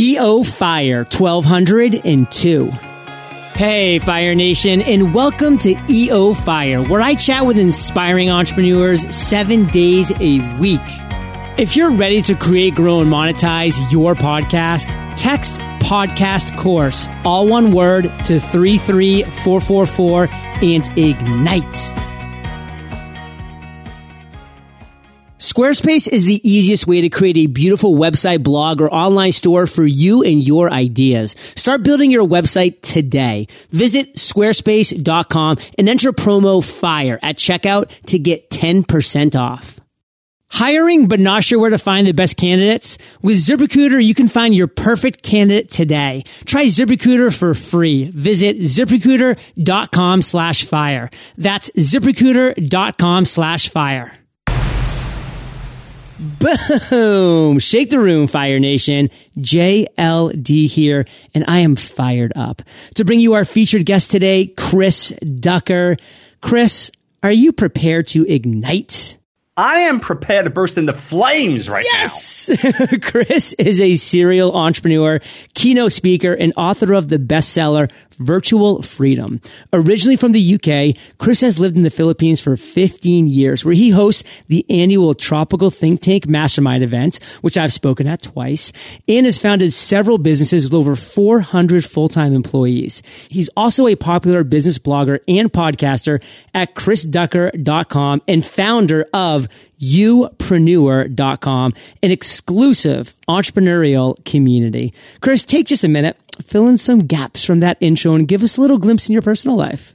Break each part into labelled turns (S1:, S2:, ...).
S1: EO Fire 1202. Hey, Fire Nation, and welcome to EO Fire, where I chat with inspiring entrepreneurs seven days a week. If you're ready to create, grow, and monetize your podcast, text podcast course, all one word, to 33444 and ignite. Squarespace is the easiest way to create a beautiful website, blog, or online store for you and your ideas. Start building your website today. Visit squarespace.com and enter promo FIRE at checkout to get 10% off. Hiring but not sure where to find the best candidates? With ZipRecruiter, you can find your perfect candidate today. Try ZipRecruiter for free. Visit ziprecruiter.com slash fire. That's ziprecruiter.com slash fire. Boom! Shake the room, Fire Nation. JLD here, and I am fired up to bring you our featured guest today, Chris Ducker. Chris, are you prepared to ignite?
S2: I am prepared to burst into flames right
S1: yes! now. Yes! Chris is a serial entrepreneur, keynote speaker, and author of the bestseller Virtual Freedom. Originally from the UK, Chris has lived in the Philippines for 15 years, where he hosts the annual Tropical Think Tank Mastermind event, which I've spoken at twice, and has founded several businesses with over 400 full-time employees. He's also a popular business blogger and podcaster at chrisducker.com and founder of youpreneur.com, an exclusive entrepreneurial community. Chris, take just a minute, fill in some gaps from that intro and give us a little glimpse in your personal life.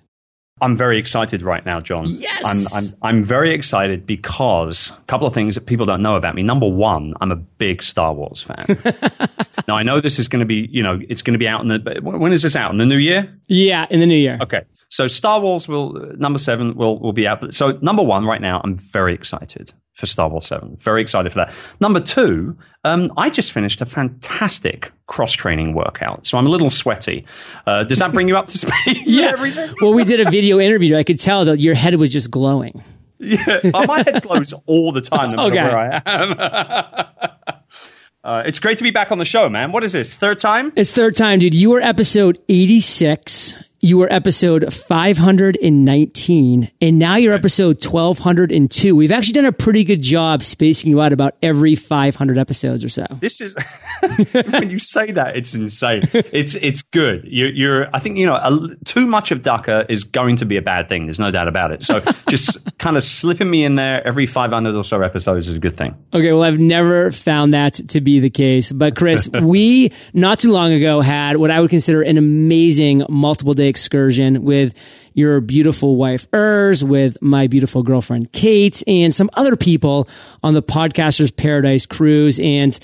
S2: I'm very excited right now, John.
S1: Yes.
S2: I'm, I'm, I'm very excited because a couple of things that people don't know about me. Number one, I'm a big Star Wars fan. now, I know this is going to be, you know, it's going to be out in the, when is this out? In the new year?
S1: Yeah, in the new year.
S2: Okay. So Star Wars will, number seven will, will be out. So number one right now, I'm very excited for Star Wars 7. Very excited for that. Number two, um, I just finished a fantastic cross training workout, so I'm a little sweaty. Uh, does that bring you up to speed?
S1: yeah. well, we did a video interview. I could tell that your head was just glowing.
S2: Yeah, oh, my head glows all the time, no matter okay. where I am. uh, it's great to be back on the show, man. What is this? Third time?
S1: It's third time, dude. You were episode 86 you were episode 519 and now you're episode 1202. We've actually done a pretty good job spacing you out about every 500 episodes or so.
S2: This is when you say that, it's insane. It's it's good. You're, you're I think you know a, too much of Ducker is going to be a bad thing. There's no doubt about it. So just kind of slipping me in there every 500 or so episodes is a good thing.
S1: Okay, well I've never found that to be the case, but Chris, we not too long ago had what I would consider an amazing multiple day excursion with your beautiful wife Urs, with my beautiful girlfriend Kate, and some other people on the Podcasters Paradise cruise. And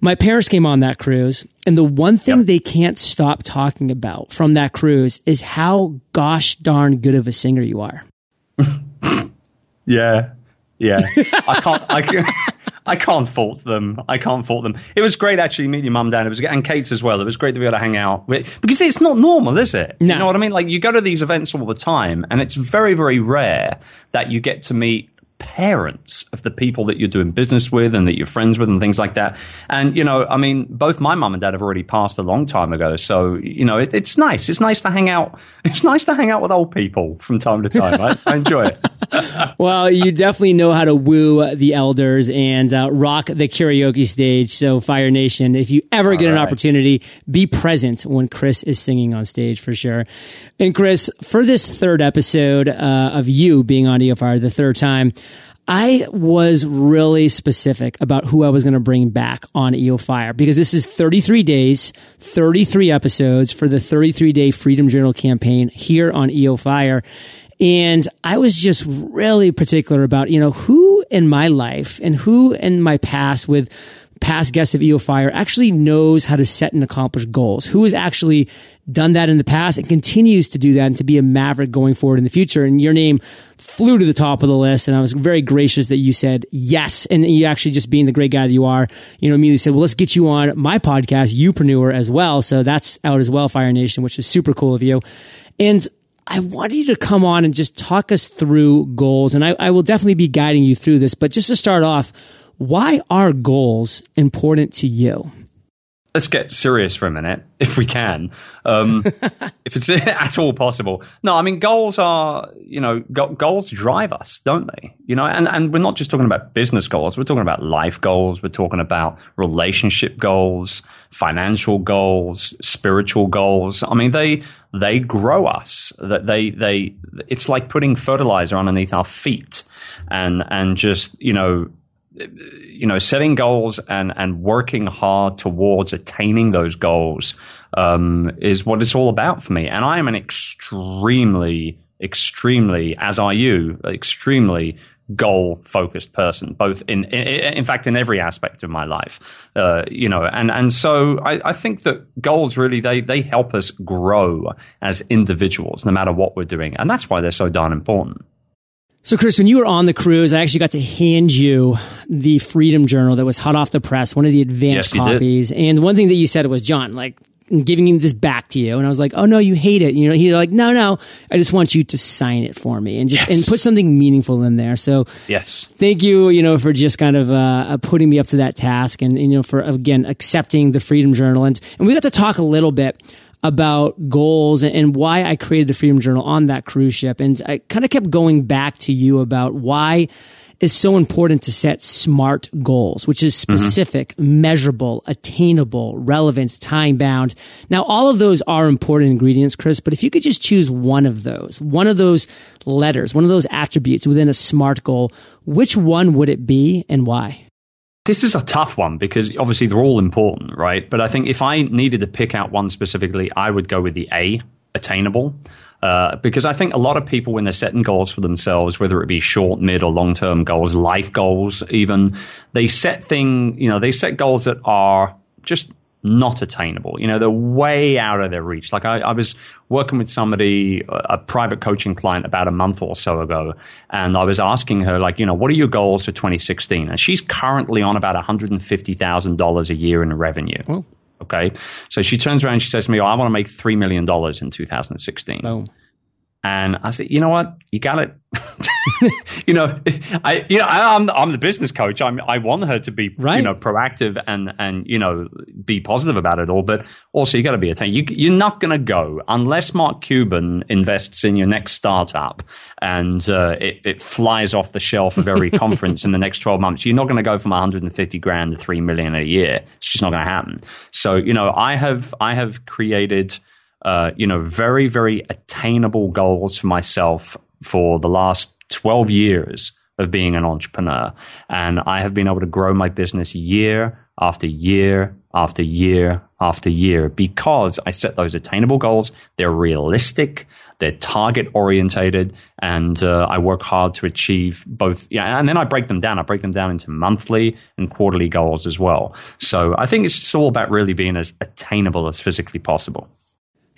S1: my parents came on that cruise. And the one thing yep. they can't stop talking about from that cruise is how gosh darn good of a singer you are.
S2: yeah. Yeah. I can't, I can't. I can't fault them. I can't fault them. It was great actually meeting your mum, Dan. It was and Kate's as well. It was great to be able to hang out with, because it's not normal, is it? No. You know what I mean? Like you go to these events all the time, and it's very, very rare that you get to meet parents of the people that you're doing business with and that you're friends with and things like that. And, you know, I mean, both my mum and dad have already passed a long time ago. So, you know, it, it's nice. It's nice to hang out. It's nice to hang out with old people from time to time. I, I enjoy it.
S1: Well, you definitely know how to woo the elders and uh, rock the karaoke stage. So, Fire Nation, if you ever All get right. an opportunity, be present when Chris is singing on stage for sure. And Chris, for this third episode uh, of you being on EO Fire the third time, I was really specific about who I was going to bring back on EO Fire because this is 33 days, 33 episodes for the 33 day Freedom Journal campaign here on EO Fire. And I was just really particular about, you know, who in my life and who in my past with past guests of EO Fire actually knows how to set and accomplish goals, who has actually done that in the past and continues to do that and to be a maverick going forward in the future. And your name flew to the top of the list. And I was very gracious that you said yes. And you actually just being the great guy that you are, you know, immediately said, well, let's get you on my podcast, Youpreneur as well. So that's out as well, Fire Nation, which is super cool of you. And I want you to come on and just talk us through goals. And I, I will definitely be guiding you through this. But just to start off, why are goals important to you?
S2: Let's get serious for a minute, if we can, um, if it's at all possible. No, I mean goals are, you know, go- goals drive us, don't they? You know, and and we're not just talking about business goals. We're talking about life goals. We're talking about relationship goals, financial goals, spiritual goals. I mean, they they grow us. That they they it's like putting fertilizer underneath our feet, and and just you know you know, setting goals and, and working hard towards attaining those goals um, is what it's all about for me. And I am an extremely, extremely, as are you, extremely goal focused person, both in, in, in fact, in every aspect of my life. Uh, you know, and, and so I, I think that goals really, they, they help us grow as individuals, no matter what we're doing. And that's why they're so darn important.
S1: So, Chris, when you were on the cruise, I actually got to hand you the Freedom Journal that was hot off the press, one of the advanced yes, copies. And one thing that you said was, John, like, giving this back to you. And I was like, oh no, you hate it. You know, he's like, no, no, I just want you to sign it for me and just, yes. and put something meaningful in there. So
S2: yes,
S1: thank you, you know, for just kind of, uh, putting me up to that task and, you know, for again, accepting the Freedom Journal. And, and we got to talk a little bit about goals and why I created the Freedom Journal on that cruise ship. And I kind of kept going back to you about why it's so important to set smart goals, which is mm-hmm. specific, mm-hmm. measurable, attainable, relevant, time bound. Now, all of those are important ingredients, Chris, but if you could just choose one of those, one of those letters, one of those attributes within a smart goal, which one would it be and why?
S2: This is a tough one because obviously they're all important, right? But I think if I needed to pick out one specifically, I would go with the A, attainable. Uh, because I think a lot of people, when they're setting goals for themselves, whether it be short, mid, or long term goals, life goals, even, they set thing, you know, they set goals that are just not attainable. You know, they're way out of their reach. Like I, I, was working with somebody, a private coaching client about a month or so ago, and I was asking her, like, you know, what are your goals for 2016? And she's currently on about $150,000 a year in revenue. Oh. Okay. So she turns around and she says to me, oh, I want to make $3 million in 2016. Oh. And I said, you know what? You got it. you know, I, you know, I'm, I'm the business coach. I'm, I want her to be, right. you know, proactive and, and, you know, be positive about it all. But also you got to be a you, You're not going to go unless Mark Cuban invests in your next startup and, uh, it, it flies off the shelf of every conference in the next 12 months. You're not going to go from 150 grand to 3 million a year. It's just not going to happen. So, you know, I have, I have created, uh, you know, very, very attainable goals for myself for the last 12 years of being an entrepreneur. And I have been able to grow my business year after year after year after year because I set those attainable goals. They're realistic, they're target orientated, and uh, I work hard to achieve both. Yeah, and then I break them down. I break them down into monthly and quarterly goals as well. So I think it's all about really being as attainable as physically possible.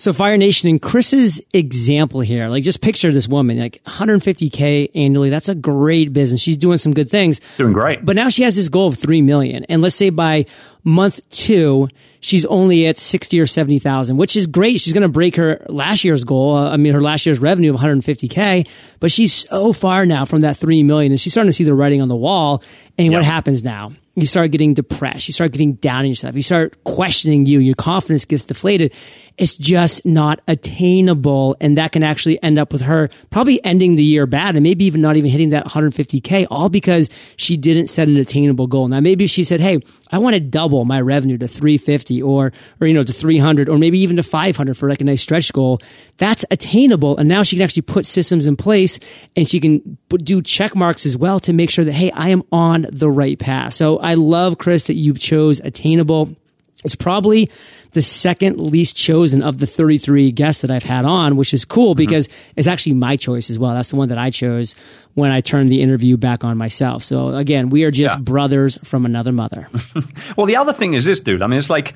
S1: So Fire Nation and Chris's example here, like just picture this woman, like 150k annually. That's a great business. She's doing some good things.
S2: Doing great.
S1: But now she has this goal of 3 million. And let's say by month two, she's only at 60 or 70,000, which is great. She's going to break her last year's goal. Uh, I mean, her last year's revenue of 150K, but she's so far now from that 3 million and she's starting to see the writing on the wall. And yep. what happens now? You start getting depressed. You start getting down on yourself. You start questioning you. Your confidence gets deflated. It's just not attainable. And that can actually end up with her probably ending the year bad and maybe even not even hitting that 150K, all because she didn't set an attainable goal. Now, maybe she said, Hey, I want to double my revenue to 350 or, or, you know, to 300 or maybe even to 500 for like a nice stretch goal. That's attainable. And now she can actually put systems in place and she can do check marks as well to make sure that, Hey, I am on the right path. So I love, Chris, that you chose attainable. It's probably the second least chosen of the 33 guests that I've had on, which is cool mm-hmm. because it's actually my choice as well. That's the one that I chose when I turned the interview back on myself. So again, we are just yeah. brothers from another mother.
S2: well, the other thing is this, dude. I mean, it's like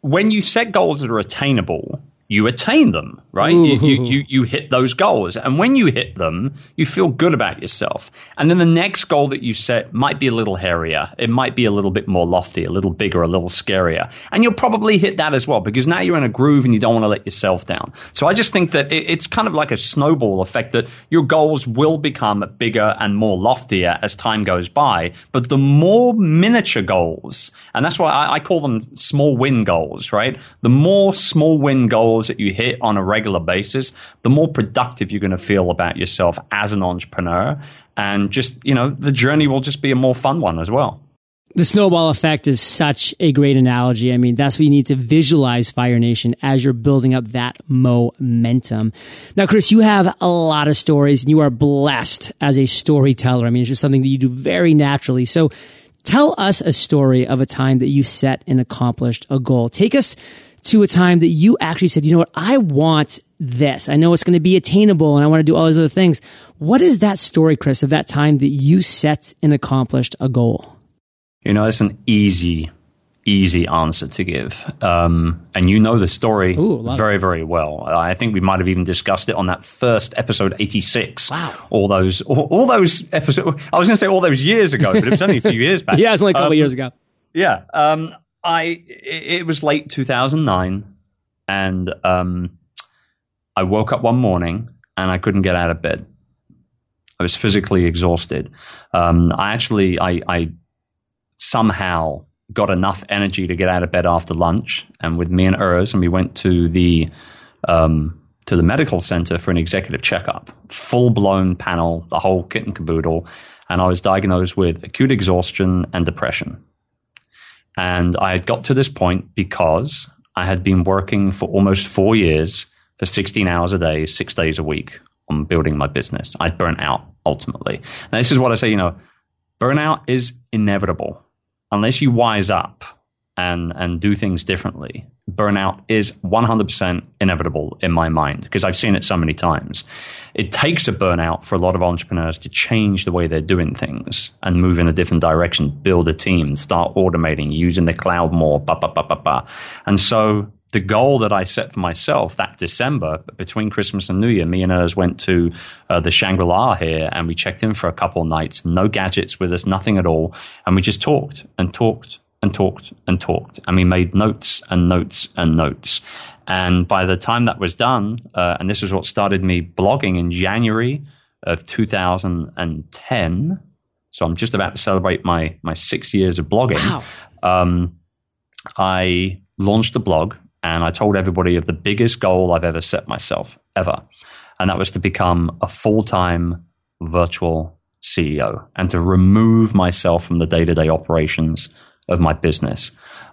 S2: when you set goals that are attainable, you attain them, right? You, you, you, hit those goals. And when you hit them, you feel good about yourself. And then the next goal that you set might be a little hairier. It might be a little bit more lofty, a little bigger, a little scarier. And you'll probably hit that as well because now you're in a groove and you don't want to let yourself down. So I just think that it, it's kind of like a snowball effect that your goals will become bigger and more loftier as time goes by. But the more miniature goals, and that's why I, I call them small win goals, right? The more small win goals goals that you hit on a regular basis, the more productive you're going to feel about yourself as an entrepreneur. And just, you know, the journey will just be a more fun one as well.
S1: The snowball effect is such a great analogy. I mean, that's what you need to visualize Fire Nation as you're building up that momentum. Now, Chris, you have a lot of stories and you are blessed as a storyteller. I mean, it's just something that you do very naturally. So tell us a story of a time that you set and accomplished a goal. Take us to a time that you actually said, you know what, I want this. I know it's going to be attainable and I want to do all those other things. What is that story, Chris, of that time that you set and accomplished a goal?
S2: You know, it's an easy, easy answer to give. Um, and you know the story Ooh, very, very well. I think we might have even discussed it on that first episode 86.
S1: Wow.
S2: All those, all, all those episodes. I was going to say all those years ago, but it was only a few years back.
S1: yeah, it's only a couple um, years ago.
S2: Yeah. Um, I it was late 2009, and um, I woke up one morning and I couldn't get out of bed. I was physically exhausted. Um, I actually I, I somehow got enough energy to get out of bed after lunch, and with me and Urs, and we went to the um, to the medical center for an executive checkup, full blown panel, the whole kit and caboodle, and I was diagnosed with acute exhaustion and depression. And I had got to this point because I had been working for almost four years for 16 hours a day, six days a week on building my business. I'd burnt out ultimately. This is what I say, you know, burnout is inevitable unless you wise up and and do things differently. Burnout is 100% inevitable in my mind because I've seen it so many times. It takes a burnout for a lot of entrepreneurs to change the way they're doing things and move in a different direction, build a team, start automating, using the cloud more, ba ba ba ba ba. And so the goal that I set for myself that December between Christmas and New Year, me and Urs went to uh, the Shangri La here and we checked in for a couple of nights, no gadgets with us, nothing at all. And we just talked and talked and talked and talked, and we made notes and notes and notes. And by the time that was done, uh, and this is what started me blogging in January of 2010. So I'm just about to celebrate my my six years of blogging.
S1: Wow.
S2: Um, I launched a blog and I told everybody of the biggest goal I've ever set myself ever, and that was to become a full time virtual CEO and to remove myself from the day to day operations of my business.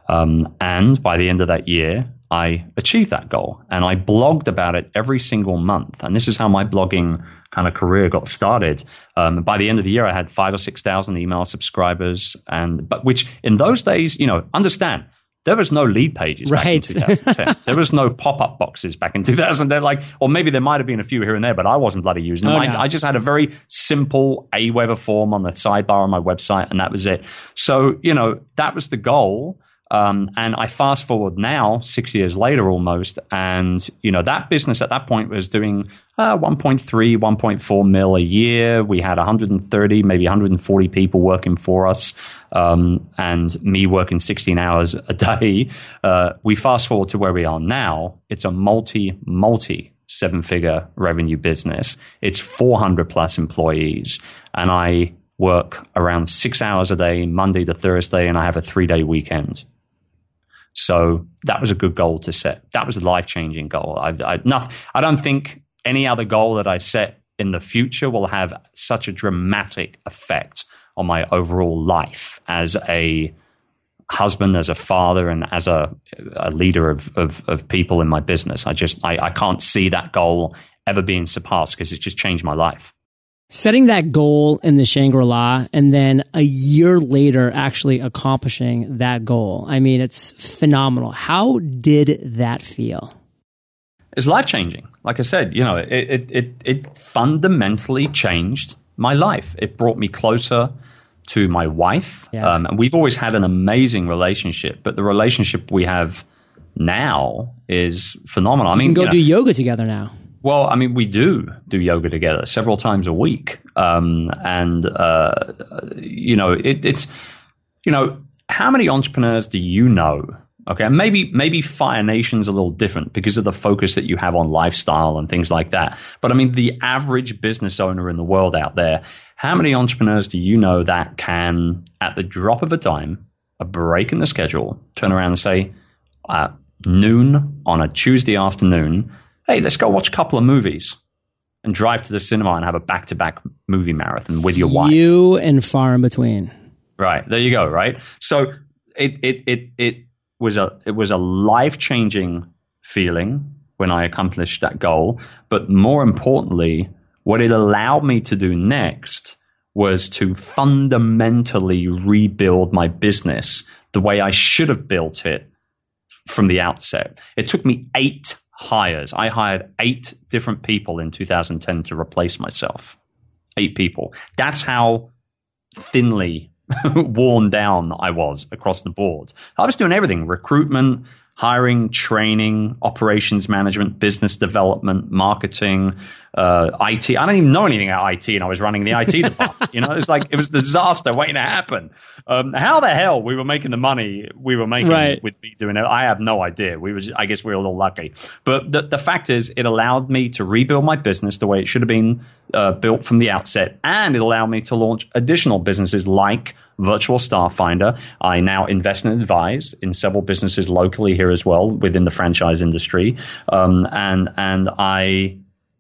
S2: Um, and by the end of that year, I achieved that goal and I blogged about it every single month. And this is how my blogging kind of career got started. Um, by the end of the year, I had five or 6,000 email subscribers. And, but which in those days, you know, understand there was no Leadpages right. back in 2010. there was no pop-up boxes back in 2000. They're like, or maybe there might have been a few here and there, but I wasn't bloody using them. Oh, no. I, I, just had a very simple Aweber form on the sidebar on my website, and that was it. So, you know, that was the goal. Um, and I fast forward now, six years later almost, and you know that business at that point was doing uh, 1.3, 1.4 mil a year. We had 130, maybe 140 people working for us, um, and me working 16 hours a day. Uh, we fast forward to where we are now. It's a multi, multi seven figure revenue business. It's 400 plus employees, and I work around six hours a day, Monday to Thursday, and I have a three day weekend. So that was a good goal to set. That was a life changing goal. I, I, I don't think any other goal that I set in the future will have such a dramatic effect on my overall life as a husband, as a father, and as a, a leader of, of, of, people in my business. I just I, I can't see that goal ever being surpassed because it's just changed my life
S1: setting that goal in the Shangri La and then a year later actually accomplishing that goal. I mean, it's phenomenal. How did that feel?
S2: It's life changing. Like I said, you know, it, it, it, it, fundamentally changed my life. It brought me closer to my wife. Yeah. Um, and we've always had an amazing relationship, but the relationship we have now is phenomenal. I mean,
S1: go
S2: you know,
S1: do yoga together now.
S2: Well, I mean, we do do yoga together several times a week, um, and uh, you know, it, it's you know, how many entrepreneurs do you know? Okay, and maybe maybe Fire Nation's a little different because of the focus that you have on lifestyle and things like that. But I mean, the average business owner in the world out there, how many entrepreneurs do you know that can, at the drop of a dime, a break in the schedule, turn around and say, at noon on a Tuesday afternoon, hey, let's go watch a couple of movies and drive to the cinema and have a back to back movie marathon with your wife.
S1: You and far in between.
S2: Right. There you go. Right. So it, it, it, it was a, it was a life changing feeling when I accomplished that goal. But more importantly, what it allowed me to do next was to fundamentally rebuild my business the way I should have built it from the outset. It took me eight hires. I hired eight different people in 2010 to replace myself. Eight people. That's how thinly worn down I was across the board. I was doing everything recruitment, hiring, training, operations management, business development, marketing, uh, IT. I don't even know anything about IT, and I was running the IT department. You know, it was like it was a disaster waiting to happen. Um, how the hell we were making the money we were making
S1: right.
S2: with me doing it? I have no idea. We were, just, I guess, we were a little lucky. But the, the fact is, it allowed me to rebuild my business the way it should have been uh, built from the outset, and it allowed me to launch additional businesses like Virtual Staff Finder. I now invest and advise in several businesses locally here as well within the franchise industry, um, and and I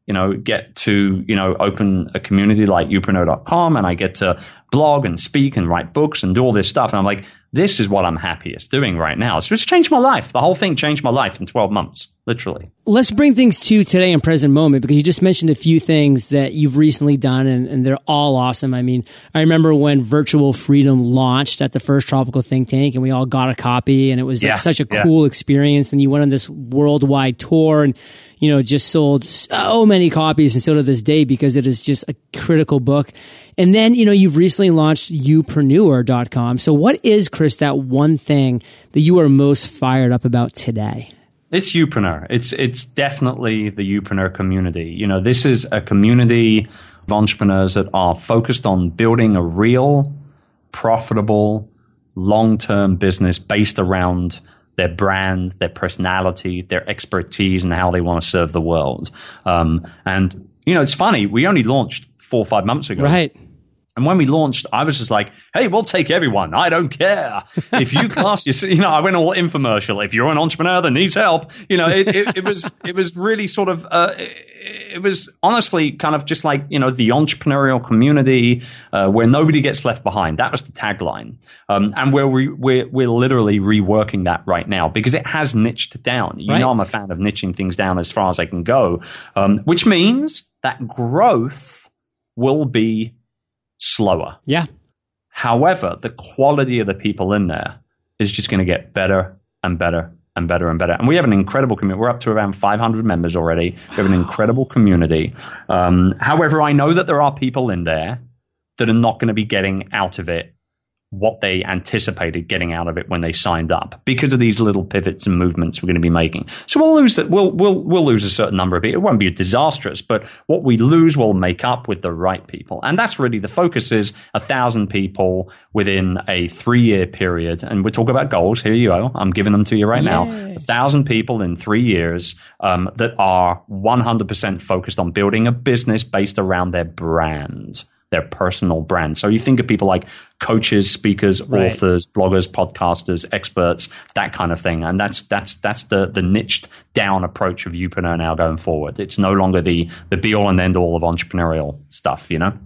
S2: you know, get to, you know, open a community like youpreneur.com and I get to blog and speak and write books and do all this stuff. And I'm like, this is what I'm happiest doing right now. So it's changed my life. The whole thing changed my life in 12 months, literally.
S1: Let's bring things to today and present moment because you just mentioned a few things that you've recently done and, and they're all awesome. I mean, I remember when Virtual Freedom launched at the first Tropical Think Tank and we all got a copy and it was yeah, like such a yeah. cool experience. And you went on this worldwide tour and, you know, just sold so many copies and still to this day because it is just a critical book. And then, you know, you've recently launched youpreneur.com. So what is, Chris, that one thing that you are most fired up about today?
S2: It's Youpreneur. It's it's definitely the Youpreneur community. You know, this is a community of entrepreneurs that are focused on building a real, profitable, long-term business based around their brand, their personality, their expertise, and how they want to serve the world. Um, and you know, it's funny. We only launched four or five months ago.
S1: Right.
S2: And when we launched, I was just like, "Hey, we'll take everyone. I don't care if you class your, you know." I went all infomercial. If you're an entrepreneur that needs help, you know, it, it, it was it was really sort of uh, it, was honestly kind of just like you know the entrepreneurial community uh, where nobody gets left behind. That was the tagline, um, and we're we're we're literally reworking that right now because it has niched down. You right. know, I'm a fan of niching things down as far as I can go, um, which means that growth will be slower.
S1: Yeah.
S2: However, the quality of the people in there is just going to get better and better and better and better. And we have an incredible community. We're up to around 500 members already. We have an incredible community. Um, however, I know that there are people in there that are not going to be getting out of it what they anticipated getting out of it when they signed up because of these little pivots and movements we're going to be making. So we'll lose we'll we'll we'll lose a certain number of people. It won't be disastrous, but what we lose we'll make up with the right people. And that's really the focus is a thousand people within a three year period. And we talk about goals. Here you go. I'm giving them to you right yes. now. A thousand people in three years um, that are 100% focused on building a business based around their brand their personal brand. So you think of people like coaches, speakers, right. authors, bloggers, podcasters, experts, that kind of thing. And that's that's that's the the niched down approach of Youpreneur now going forward. It's no longer the the be all and end all of entrepreneurial stuff, you know?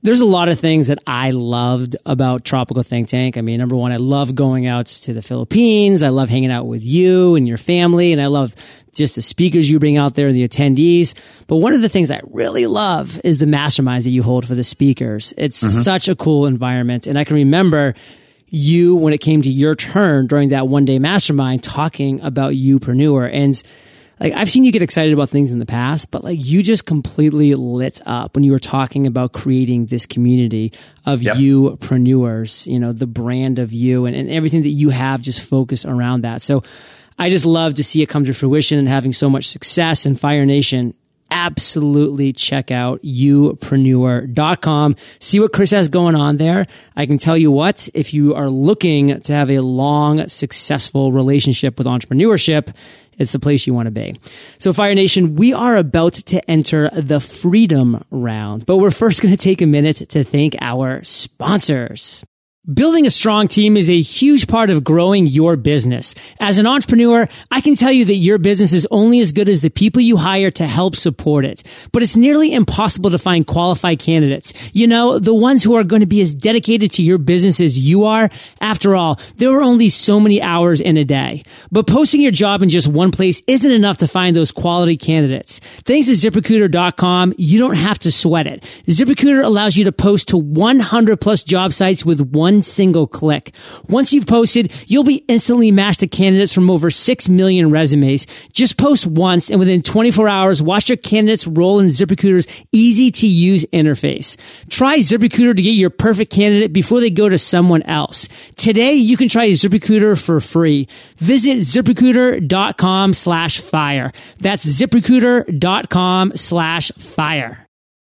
S1: There's a lot of things that I loved about Tropical Think Tank. I mean, number one, I love going out to the Philippines. I love hanging out with you and your family. And I love just the speakers you bring out there, the attendees. But one of the things I really love is the masterminds that you hold for the speakers. It's mm-hmm. such a cool environment. And I can remember you, when it came to your turn during that one day mastermind, talking about Youpreneur. And like I've seen you get excited about things in the past, but like you just completely lit up when you were talking about creating this community of yep. youpreneurs, you know, the brand of you and, and everything that you have just focused around that. So I just love to see it come to fruition and having so much success. And Fire Nation, absolutely check out youpreneur.com. See what Chris has going on there. I can tell you what, if you are looking to have a long, successful relationship with entrepreneurship, it's the place you want to be. So Fire Nation, we are about to enter the freedom round, but we're first going to take a minute to thank our sponsors. Building a strong team is a huge part of growing your business. As an entrepreneur, I can tell you that your business is only as good as the people you hire to help support it. But it's nearly impossible to find qualified candidates. You know, the ones who are going to be as dedicated to your business as you are. After all, there are only so many hours in a day. But posting your job in just one place isn't enough to find those quality candidates. Thanks to ZipRecruiter.com, you don't have to sweat it. ZipRecruiter allows you to post to 100 plus job sites with one one single click. Once you've posted, you'll be instantly matched to candidates from over 6 million resumes. Just post once and within 24 hours, watch your candidates roll in ZipRecruiter's easy to use interface. Try ZipRecruiter to get your perfect candidate before they go to someone else. Today, you can try ZipRecruiter for free. Visit ziprecruiter.com slash fire. That's ziprecruiter.com slash fire.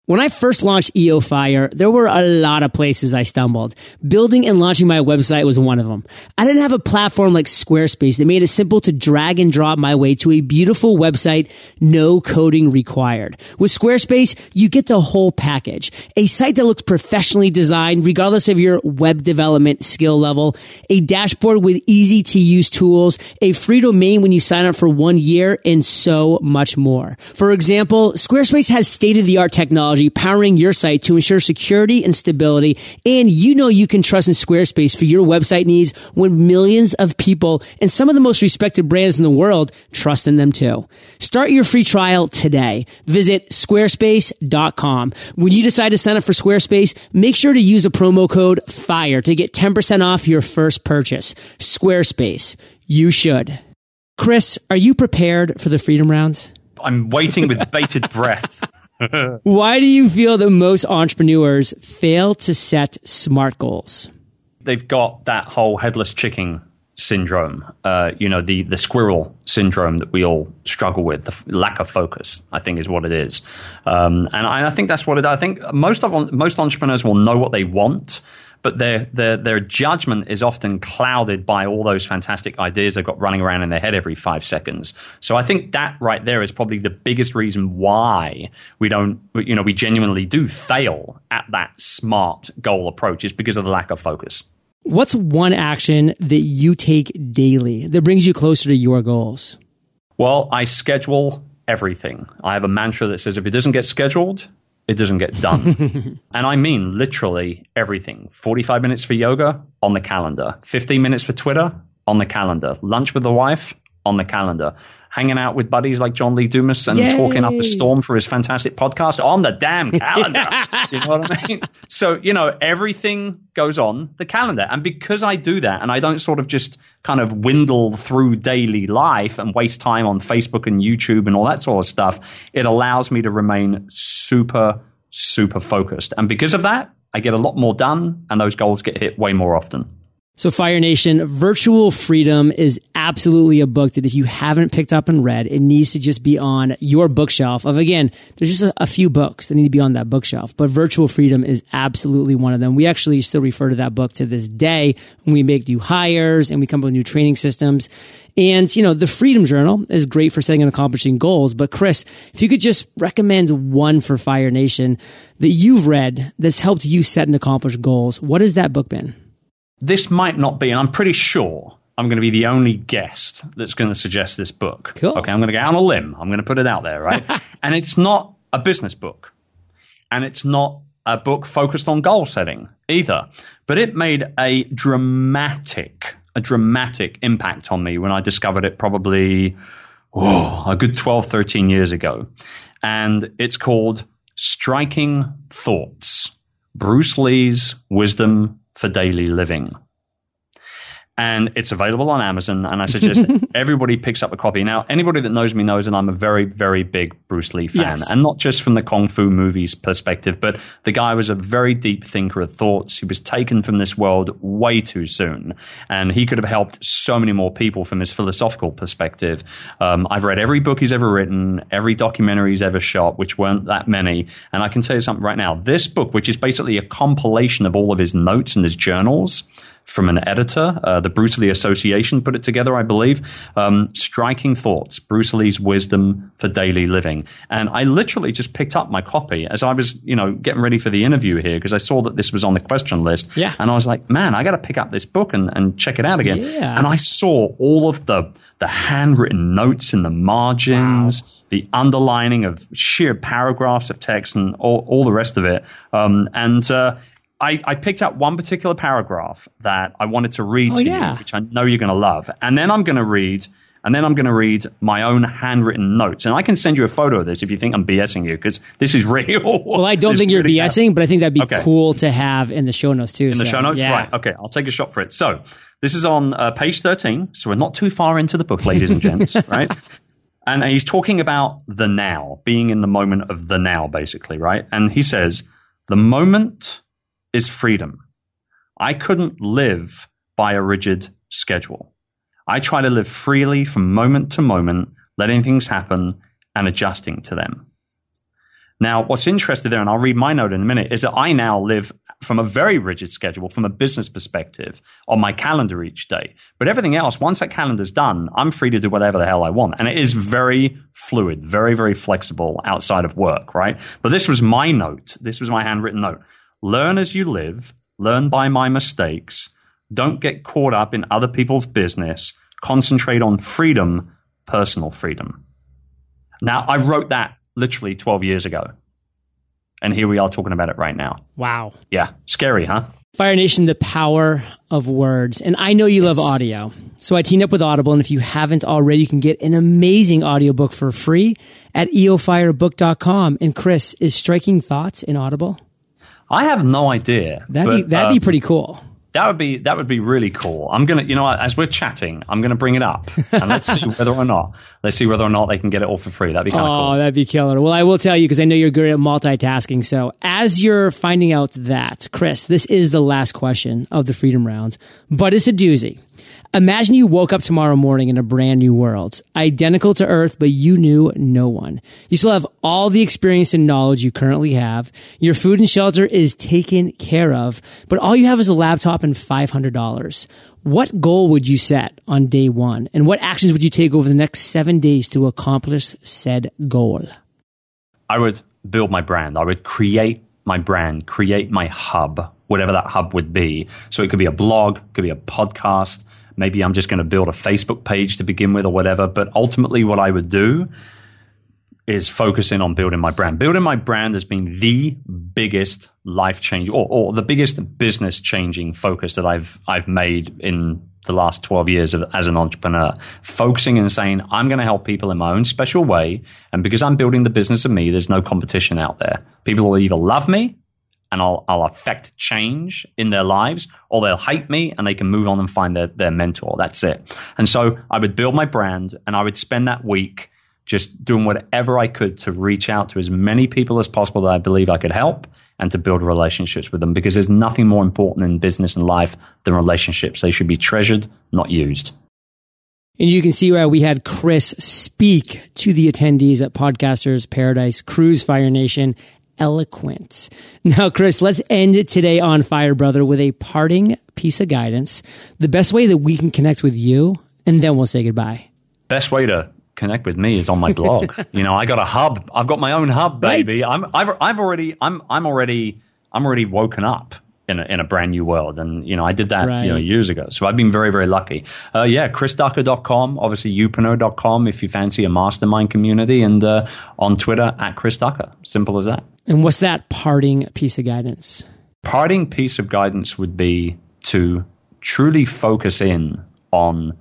S1: When I first launched EO Fire, there were a lot of places I stumbled. Building and launching my website was one of them. I didn't have a platform like Squarespace that made it simple to drag and drop my way to a beautiful website, no coding required. With Squarespace, you get the whole package. A site that looks professionally designed, regardless of your web development skill level, a dashboard with easy to use tools, a free domain when you sign up for one year, and so much more. For example, Squarespace has state of the art technology technology powering your site to ensure security and stability. And you know you can trust in Squarespace for your website needs when millions of people and some of the most respected brands in the world trust in them too. Start your free trial today. Visit squarespace.com. When you decide to sign up for Squarespace, make sure to use a promo code FIRE to get 10% off your first purchase. Squarespace. You should. Chris, are you prepared for the Freedom Rounds?
S2: I'm waiting with bated breath.
S1: Why do you feel that most entrepreneurs fail to set smart goals?
S2: They've got that whole headless chicken syndrome, uh, you know, the, the squirrel syndrome that we all struggle with, the f- lack of focus, I think is what it is. Um, and I, I, think that's what it, I think most of, most entrepreneurs will know what they want, but their, their, their judgment is often clouded by all those fantastic ideas they've got running around in their head every five seconds. So I think that right there is probably the biggest reason why we don't, you know, we genuinely do fail at that smart goal approach is because of the lack of focus.
S1: What's one action that you take daily that brings you closer to your goals?
S2: Well, I schedule everything. I have a mantra that says if it doesn't get scheduled, it doesn't get done. and I mean literally everything. 45 minutes for yoga on the calendar, 15 minutes for Twitter on the calendar, lunch with the wife on the calendar, hanging out with buddies like John Lee Dumas and Yay. talking up a storm for his fantastic podcast on the damn calendar. you know what I mean? So, you know, everything goes on the calendar. And because I do that and I don't sort of just kind of windle through daily life and waste time on Facebook and YouTube and all that sort of stuff, it allows me to remain super, super focused. And because of that, I get a lot more done and those goals get hit way more often.
S1: So Fire Nation, Virtual Freedom is absolutely a book that if you haven't picked up and read, it needs to just be on your bookshelf of again, there's just a, a, few books that need to be on that bookshelf, but Virtual Freedom is absolutely one of them. We actually still refer to that book to this day when we make new hires and we come up with new training systems. And, you know, the Freedom Journal is great for setting and accomplishing goals. But Chris, if you could just recommend one for Fire Nation that you've read that's helped you set and accomplish goals, what has that book been?
S2: This might not be, and I'm pretty sure I'm going to be the only guest that's going to suggest this book.
S1: Cool.
S2: Okay, I'm going to go out on a limb. I'm going to put it out there, right? and it's not a business book, and it's not a book focused on goal setting either. But it made a dramatic, a dramatic impact on me when I discovered it probably oh, a good 12, 13 years ago. And it's called Striking Thoughts Bruce Lee's Wisdom for daily living. And it's available on Amazon. And I suggest everybody picks up a copy. Now, anybody that knows me knows that I'm a very, very big Bruce Lee fan, yes. and not just from the kung fu movies perspective, but the guy was a very deep thinker of thoughts. He was taken from this world way too soon, and he could have helped so many more people from his philosophical perspective. Um, I've read every book he's ever written, every documentary he's ever shot, which weren't that many, and I can tell you something right now. This book, which is basically a compilation of all of his notes and his journals from an editor. Uh, the Bruce Lee Association put it together, I believe. Um, striking thoughts, Bruce Lee's wisdom for daily living. And I literally just picked up my copy as I was, you know, getting ready for the interview here because I saw that this was on the question list.
S1: Yeah.
S2: And I was like, man, I got to pick up this book and, and check it out again.
S1: Yeah.
S2: And I saw all of the the handwritten notes in the margins, wow. the underlining of sheer paragraphs of text, and all, all the rest of it. Um, and uh, I, I, picked out one particular paragraph that I wanted to read
S1: oh,
S2: to
S1: yeah.
S2: you, which I know you're going to love. And then I'm going to read, and then I'm going to read my own handwritten notes. And I can send you a photo of this if you think I'm BSing you, because this is real.
S1: Well, I don't think you're BSing, but I think that'd be okay. cool to have in the show notes too.
S2: In so, the show notes,
S1: yeah.
S2: right? Okay, I'll take a shot for it. So this is on uh, page 13. So we're not too far into the book, ladies and gents, right? And he's talking about the now, being in the moment of the now, basically, right? And he says, the moment is freedom. I couldn't live by a rigid schedule. I try to live freely from moment to moment, letting things happen and adjusting to them. Now, what's interesting there, and I'll read my note in a minute, is that I now live from a very rigid schedule from a business perspective on my calendar each day. But everything else, once that calendar's done, I'm free to do whatever the hell I want. And it is very fluid, very, very flexible outside of work, right? But this was my note. This was my handwritten note. Learn as you live, learn by my mistakes. Don't get caught up in other people's business. Concentrate on freedom, personal freedom. Now, I wrote that literally 12 years ago. And here we are talking about it right now.
S1: Wow.
S2: Yeah. Scary, huh?
S1: Fire Nation, the power of words. And I know you love audio. So I teamed up with Audible. And if you haven't already, you can get an amazing audiobook for free at eofirebook.com. And Chris, is Striking Thoughts in Audible?
S2: I have no idea.
S1: That'd but, be that'd um, be pretty cool.
S2: That would be that would be really cool. I'm gonna, you know, as we're chatting, I'm gonna bring it up and let's see whether or not let's see whether or not they can get it all for free. That'd be kind of
S1: oh,
S2: cool.
S1: that'd be killer. Well, I will tell you because I know you're good at multitasking. So as you're finding out that, Chris, this is the last question of the Freedom Round, but it's a doozy. Imagine you woke up tomorrow morning in a brand new world, identical to Earth, but you knew no one. You still have all the experience and knowledge you currently have. Your food and shelter is taken care of, but all you have is a laptop and $500. What goal would you set on day one? And what actions would you take over the next seven days to accomplish said goal?
S2: I would build my brand. I would create my brand, create my hub, whatever that hub would be. So it could be a blog, it could be a podcast, Maybe I'm just going to build a Facebook page to begin with or whatever. But ultimately, what I would do is focusing on building my brand. Building my brand has been the biggest life change or, or the biggest business changing focus that I've I've made in the last 12 years of, as an entrepreneur, focusing and saying, I'm going to help people in my own special way. And because I'm building the business of me, there's no competition out there. People will either love me and I'll, I'll affect change in their lives, or they'll hate me and they can move on and find their, their mentor. That's it. And so I would build my brand and I would spend that week just doing whatever I could to reach out to as many people as possible that I believe I could help and to build relationships with them because there's nothing more important in business and life than relationships. They should be treasured, not used.
S1: And you can see where we had Chris speak to the attendees at Podcasters Paradise Cruise Fire Nation eloquent. Now, Chris, let's end it today on Fire Brother with a parting piece of guidance. The best way that we can connect with you, and then we'll say goodbye.
S2: Best way to connect with me is on my blog. you know, I got a hub. I've got my own hub, baby. Right. I'm, I've, I've already, I'm, I'm already, I'm already woken up in a, in a brand new world. And, you know, I did that, right. you know, years ago. So I've been very, very lucky. Uh, yeah, chrisducker.com, obviously youpreneur.com if you fancy a mastermind community and, uh, on Twitter at Chris Ducker. Simple as that.
S1: And what's that parting piece of guidance?
S2: Parting piece of guidance would be to truly focus in on,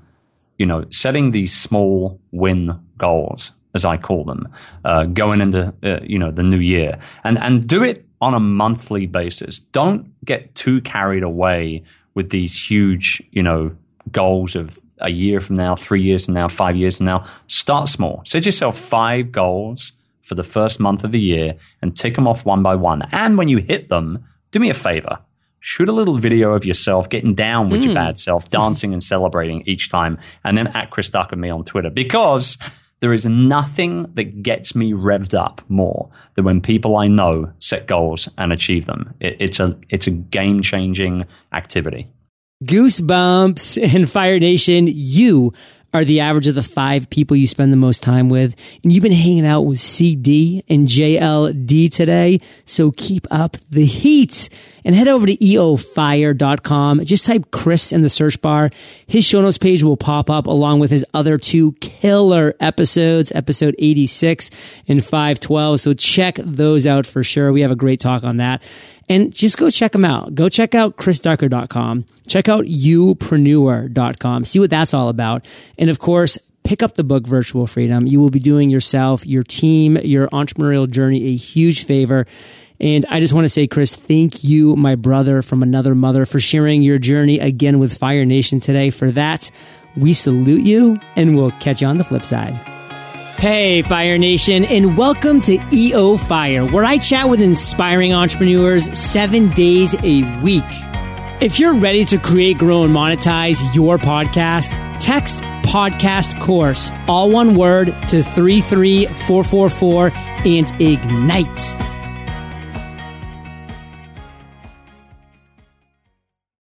S2: you know, setting these small win goals, as I call them, uh, going into, uh, you know, the new year and, and do it on a monthly basis. Don't get too carried away with these huge, you know, goals of a year from now, three years from now, five years from now, start small. Set yourself five goals for the first month of the year and tick them off one by one. And when you hit them, do me a favor. Shoot a little video of yourself getting down with mm. your bad self, dancing and celebrating each time, and then at Chris Ducker me on Twitter because there is nothing that gets me revved up more than when people I know set goals and achieve them. It, it's a it's a game changing activity.
S1: Goosebumps and Fire Nation, you are the average of the five people you spend the most time with. And you've been hanging out with CD and JLD today. So keep up the heat and head over to eofire.com. Just type Chris in the search bar. His show notes page will pop up along with his other two killer episodes, episode 86 and 512. So check those out for sure. We have a great talk on that and just go check them out. Go check out chrisducker.com. Check out youpreneur.com. See what that's all about. And of course, pick up the book Virtual Freedom. You will be doing yourself, your team, your entrepreneurial journey a huge favor. And I just want to say, Chris, thank you, my brother from another mother, for sharing your journey again with Fire Nation today. For that, we salute you and we'll catch you on the flip side. Hey, Fire Nation, and welcome to EO Fire, where I chat with inspiring entrepreneurs seven days a week. If you're ready to create, grow, and monetize your podcast, text podcast course, all one word, to 33444 and ignite.